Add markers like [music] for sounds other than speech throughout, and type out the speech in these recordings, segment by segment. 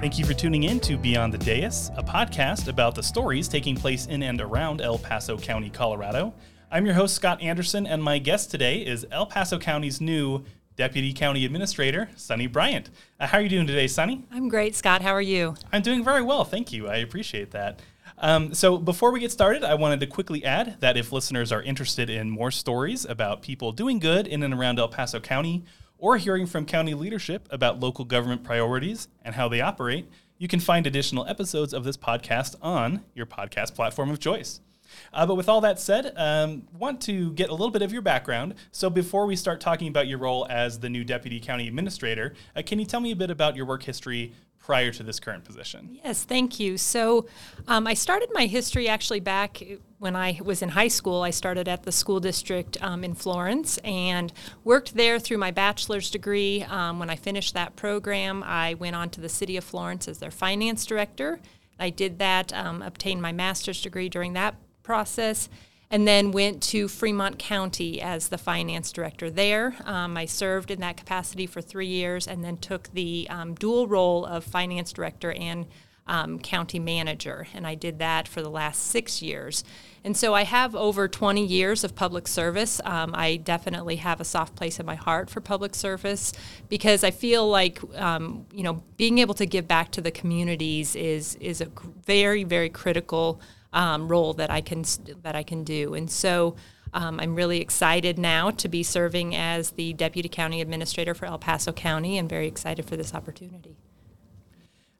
Thank you for tuning in to Beyond the Dais, a podcast about the stories taking place in and around El Paso County, Colorado. I'm your host, Scott Anderson, and my guest today is El Paso County's new Deputy County Administrator, Sunny Bryant. Uh, how are you doing today, Sunny? I'm great, Scott. How are you? I'm doing very well, thank you. I appreciate that. Um, so, before we get started, I wanted to quickly add that if listeners are interested in more stories about people doing good in and around El Paso County, or hearing from county leadership about local government priorities and how they operate, you can find additional episodes of this podcast on your podcast platform of choice. Uh, but with all that said, um, want to get a little bit of your background. So before we start talking about your role as the new deputy county administrator, uh, can you tell me a bit about your work history prior to this current position? Yes, thank you. So, um, I started my history actually back when I was in high school. I started at the school district um, in Florence and worked there through my bachelor's degree. Um, when I finished that program, I went on to the city of Florence as their finance director. I did that, um, obtained my master's degree during that process and then went to Fremont County as the finance director there. Um, I served in that capacity for three years and then took the um, dual role of finance director and um, county manager, and I did that for the last six years. And so I have over 20 years of public service. Um, I definitely have a soft place in my heart for public service because I feel like um, you know being able to give back to the communities is is a very very critical um, role that I can that I can do. And so um, I'm really excited now to be serving as the deputy county administrator for El Paso County, and very excited for this opportunity.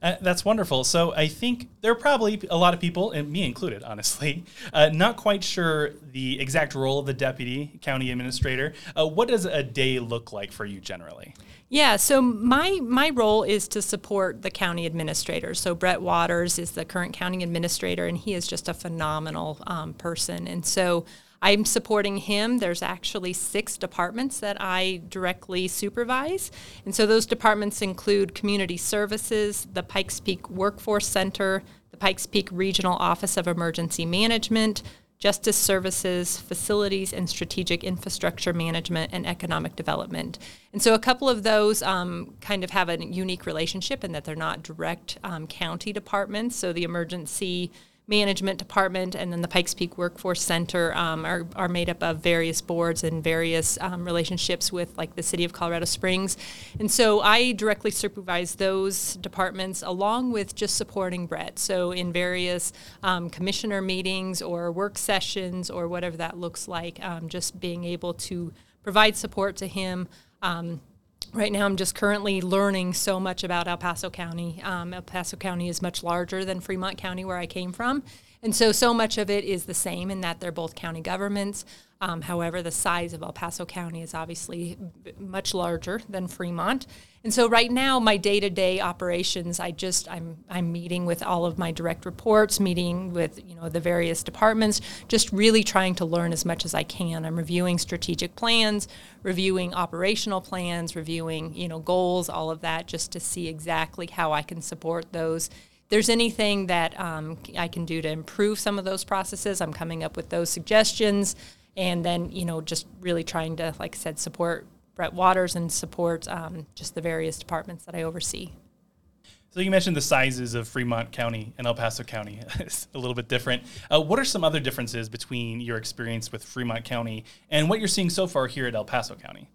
Uh, that's wonderful. So I think there are probably a lot of people, and me included, honestly, [laughs] uh, not quite sure the exact role of the deputy county administrator. Uh, what does a day look like for you generally? Yeah, so my my role is to support the county administrator. So Brett Waters is the current county administrator, and he is just a phenomenal um, person. And so I'm supporting him. There's actually six departments that I directly supervise. And so those departments include community services, the Pikes Peak Workforce Center, the Pikes Peak Regional Office of Emergency Management, Justice Services, Facilities and Strategic Infrastructure Management, and Economic Development. And so a couple of those um, kind of have a unique relationship in that they're not direct um, county departments. So the emergency management department and then the Pikes Peak Workforce Center um, are, are made up of various boards and various um, relationships with like the city of Colorado Springs. And so I directly supervise those departments along with just supporting Brett. So in various um, commissioner meetings or work sessions or whatever that looks like, um, just being able to provide support to him. Um, Right now, I'm just currently learning so much about El Paso County. Um, El Paso County is much larger than Fremont County, where I came from. And so, so much of it is the same in that they're both county governments. Um, however, the size of El Paso County is obviously much larger than Fremont. And so, right now, my day-to-day operations, I just I'm I'm meeting with all of my direct reports, meeting with you know the various departments, just really trying to learn as much as I can. I'm reviewing strategic plans, reviewing operational plans, reviewing you know goals, all of that, just to see exactly how I can support those there's anything that um, I can do to improve some of those processes, I'm coming up with those suggestions. And then, you know, just really trying to, like I said, support Brett Waters and support um, just the various departments that I oversee. So you mentioned the sizes of Fremont County and El Paso County. [laughs] it's a little bit different. Uh, what are some other differences between your experience with Fremont County and what you're seeing so far here at El Paso County?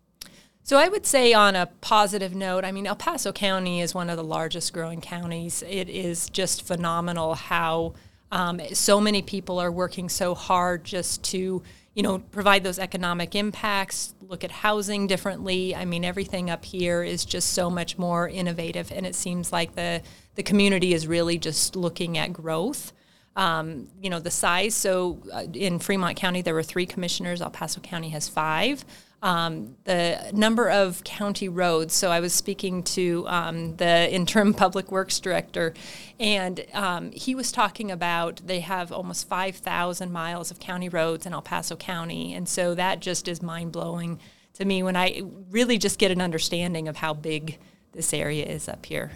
So I would say on a positive note, I mean El Paso County is one of the largest growing counties. It is just phenomenal how um, so many people are working so hard just to you know provide those economic impacts, look at housing differently. I mean everything up here is just so much more innovative, and it seems like the the community is really just looking at growth. Um, you know the size. So uh, in Fremont County, there were three commissioners. El Paso County has five um, the number of county roads. So I was speaking to um, the interim [laughs] public works director, and um, he was talking about they have almost 5,000 miles of county roads in El Paso County. And so that just is mind blowing to me when I really just get an understanding of how big this area is up here.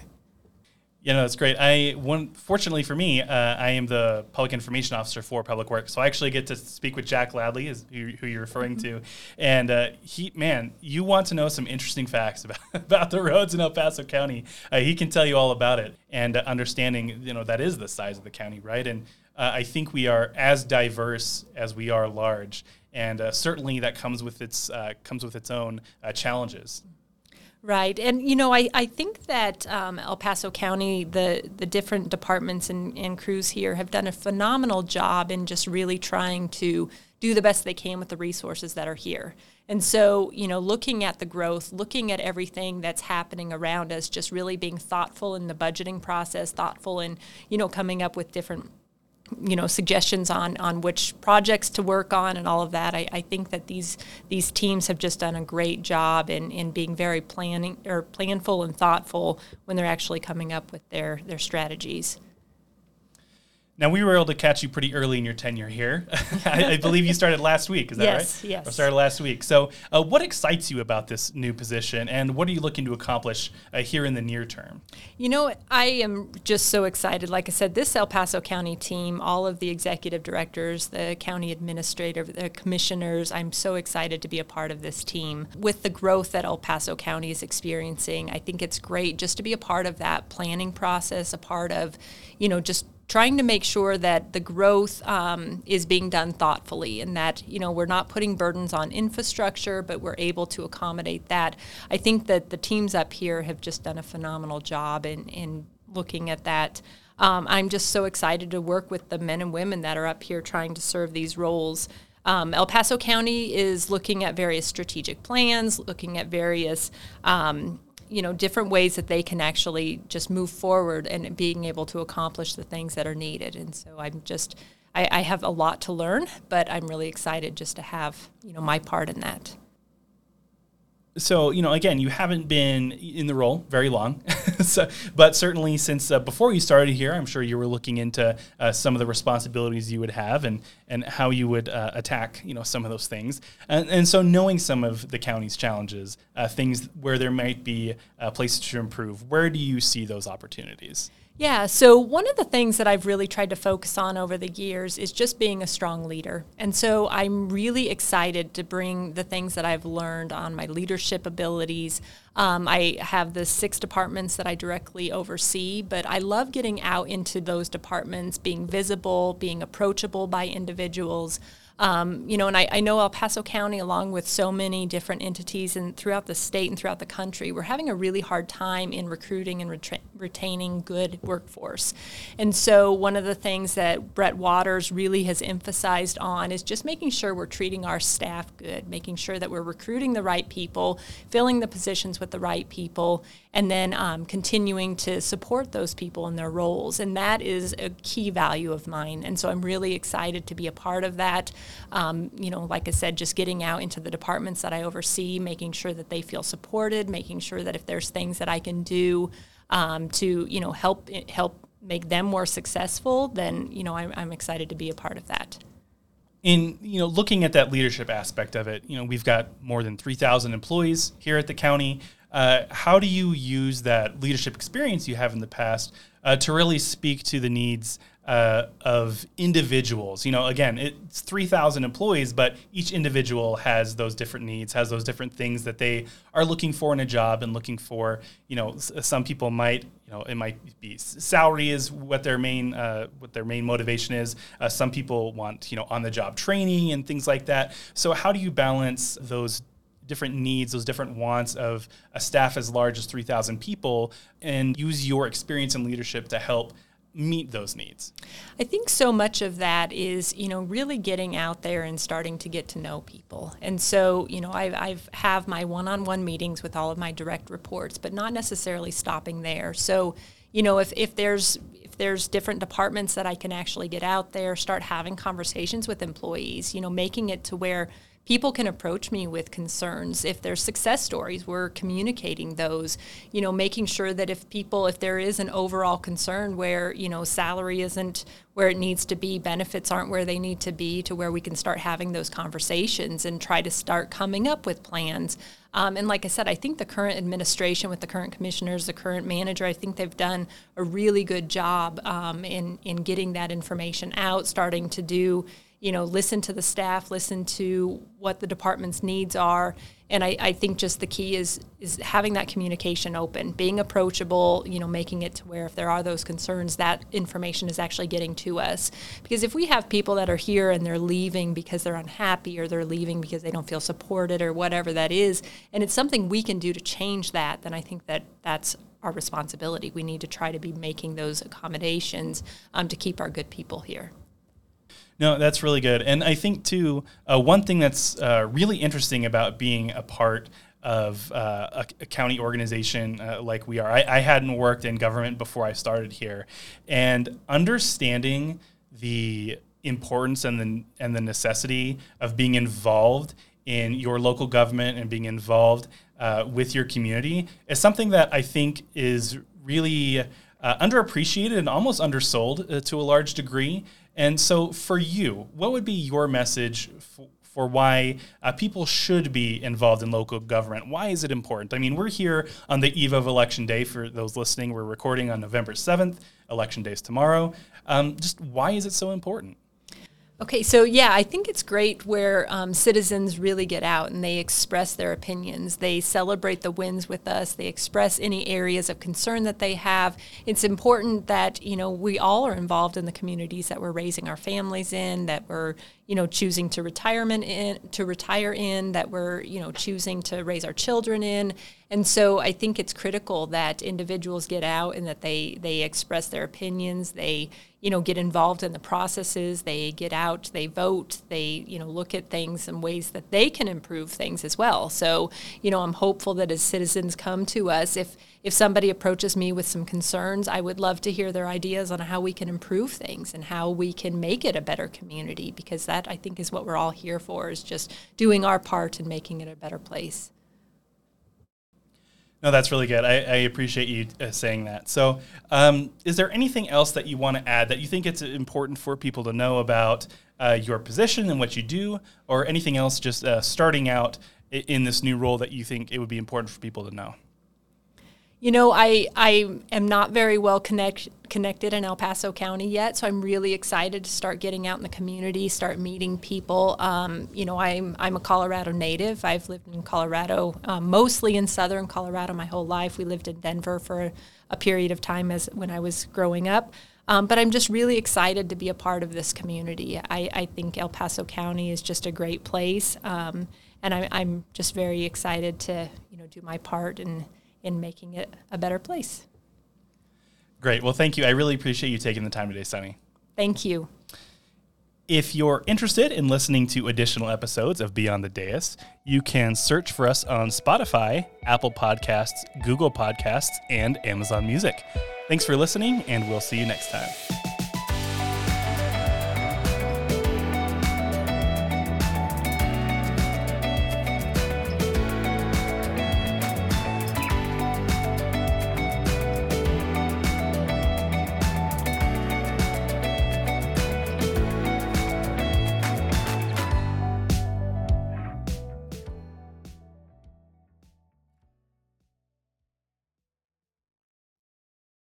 Yeah, no, that's great. I one fortunately for me, uh, I am the public information officer for Public Works, so I actually get to speak with Jack Ladley, is who, who you're referring to, and uh, he, man, you want to know some interesting facts [laughs] about about the roads in El Paso County. Uh, he can tell you all about it, and uh, understanding, you know, that is the size of the county, right? And uh, I think we are as diverse as we are large, and uh, certainly that comes with its comes with its own challenges. Right, and you know, I, I think that um, El Paso County, the the different departments and, and crews here have done a phenomenal job in just really trying to do the best they can with the resources that are here. And so, you know, looking at the growth, looking at everything that's happening around us, just really being thoughtful in the budgeting process, thoughtful in, you know, coming up with different you know suggestions on on which projects to work on and all of that. I, I think that these these teams have just done a great job in, in being very planning or planful and thoughtful when they're actually coming up with their their strategies. Now we were able to catch you pretty early in your tenure here. [laughs] I, I, believe you started last week. Is that yes, right? Yes. Yes. Started last week. So, uh, what excites you about this new position, and what are you looking to accomplish uh, here in the near term? You know, I am just so excited. Like I said, this El Paso County team, all of the executive directors, the county administrator, the commissioners, I'm so excited to be a part of this team. With the growth that El Paso County is experiencing, I think it's great just to be a part of that planning process, a part of, you know, just trying to make sure that the growth um, is being done thoughtfully and that you know we're not putting burdens on infrastructure but we're able to accommodate that. I think that the teams up here have just done a phenomenal job in, in looking at that. Um, i'm just so excited to work with the men and women that are up here trying to serve these roles. Um, El Paso County is looking at various strategic plans, looking at various um, you know different ways that they can actually just move forward and being able to accomplish the things that are needed. And so i'm just I, I, have a lot to learn but i'm really excited just to have you know my part in that. So you know again you haven't been in the role very long [laughs] [laughs] so, but certainly since uh, before you started here i'm sure you were looking into uh, some of the responsibilities you would have and and how you would uh, attack you know some of those things. And, and so knowing some of the county's challenges uh, things where there might be places to improve where do you see those opportunities yeah, so one of the things that I've really tried to focus on over the years is just being a strong leader. And so I'm really excited to bring the things that I've learned on my leadership abilities. Um, I have the six departments that I directly oversee, but I love getting out into those departments, being visible, being approachable by individuals. Um, you know, and I, I, know El Paso County, along with so many different entities and throughout the state and throughout the country, we're having a really hard time in recruiting and retra- retaining good workforce. And so, one of the things that Brett Waters really has emphasized on is just making sure we're treating our staff good, making sure that we're recruiting the right people, filling the positions with the right people, and then um, continuing to support those people in their roles. And that is a key value of mine. And so I'm really excited to be a part of that. Um, you know, like I said, just getting out into the departments that I oversee, making sure that they feel supported, making sure that if there's things that I can do um, to, you know, help help make them more successful, then you know I'm, I'm excited to be a part of that. In you know looking at that leadership aspect of it you know we've got more than 3000 employees here at the county. Uh, how do you use that leadership experience you have in the past uh, to really speak to the needs uh, of individuals? You know, again, it's 3,000 employees, but each individual has those different needs, has those different things that they are looking for in a job and looking for. You know, some people might, you know, it might be salary is what their main uh, what their main motivation is. Uh, some people want, you know, on the job training and things like that. So, how do you balance those different needs, those different wants of a staff as large as 3,000 people, and use your experience and leadership to help meet those needs? I think so much of that is, you know, really getting out there and starting to get to know people. And so, you know, I've, I've have my one-on-one meetings with all of my direct reports, but not necessarily stopping there. So, you know, if, if there's if there's different departments that I can actually get out there, start having conversations with employees, you know, making it to where people can approach me with concerns. If there's success stories, we're communicating those, you know, making sure that if people, if there is an overall concern where, you know, salary isn't where it needs to be, benefits aren't where they need to be, to where we can start having those conversations and try to start coming up with plans. Um, and like I said, I think the current administration with the current commissioners, the current manager, I think they've done a really good job um, in in getting that information out, starting to do you know, listen to the staff, listen to what the department's needs are. And I, I, think just the key is is having that communication open, being approachable, you know, making it to where if there are those concerns, that information is actually getting to us. Because if we have people that are here and they're leaving because they're unhappy or they're leaving because they don't feel supported or whatever that is, and it's something we can do to change that, then I think that that's our responsibility. We need to try to be making those accommodations um, to keep our good people here. No, that's really good. And I think, too, uh, one thing that's uh, really interesting about being a part of uh, a, a, county organization uh, like we are, I, I, hadn't worked in government before I started here. And understanding the importance and the, and the necessity of being involved in your local government and being involved uh, with your community is something that I think is really uh, underappreciated and almost undersold uh, to a large degree. And so, for you, what would be your message f- for why uh, people should be involved in local government? Why is it important? I mean, we're here on the eve of Election Day. For those listening, we're recording on November 7th. Election Day is tomorrow. Um, just why is it so important? Okay, so yeah, I think it's great where um, citizens really get out and they express their opinions. They celebrate the wins with us. They express any areas of concern that they have. It's important that you know we all are involved in the communities that we're raising our families in, that we're you know choosing to retirement in, to retire in, that we're you know choosing to raise our children in. And so I think it's critical that individuals get out and that they they express their opinions. They you know, get involved in the processes. They get out, they vote, they, you know, look at things and ways that they can improve things as well. So, you know, I'm hopeful that as citizens come to us, if if somebody approaches me with some concerns, I would love to hear their ideas on how we can improve things and how we can make it a better community because that I think is what we're all here for is just doing our part and making it a better place. No, that's really good. I, I appreciate you uh, saying that. So, um, is there anything else that you want to add that you think it's important for people to know about uh, your position and what you do, or anything else just uh, starting out in this new role that you think it would be important for people to know? You know, I I am not very well connect, connected in El Paso County yet, so I'm really excited to start getting out in the community, start meeting people. Um, you know, I'm I'm a Colorado native. I've lived in Colorado, um, mostly in southern Colorado, my whole life. We lived in Denver for a, period of time as when I was growing up. Um, but I'm just really excited to be a part of this community. I, I think El Paso County is just a great place, um, and I, I'm just very excited to you know do my part and in making it a better place. Great. Well, thank you. I really appreciate you taking the time today, Sunny. Thank you. If you're interested in listening to additional episodes of Beyond the Dais, you can search for us on Spotify, Apple Podcasts, Google Podcasts, and Amazon Music. Thanks for listening, and we'll see you next time.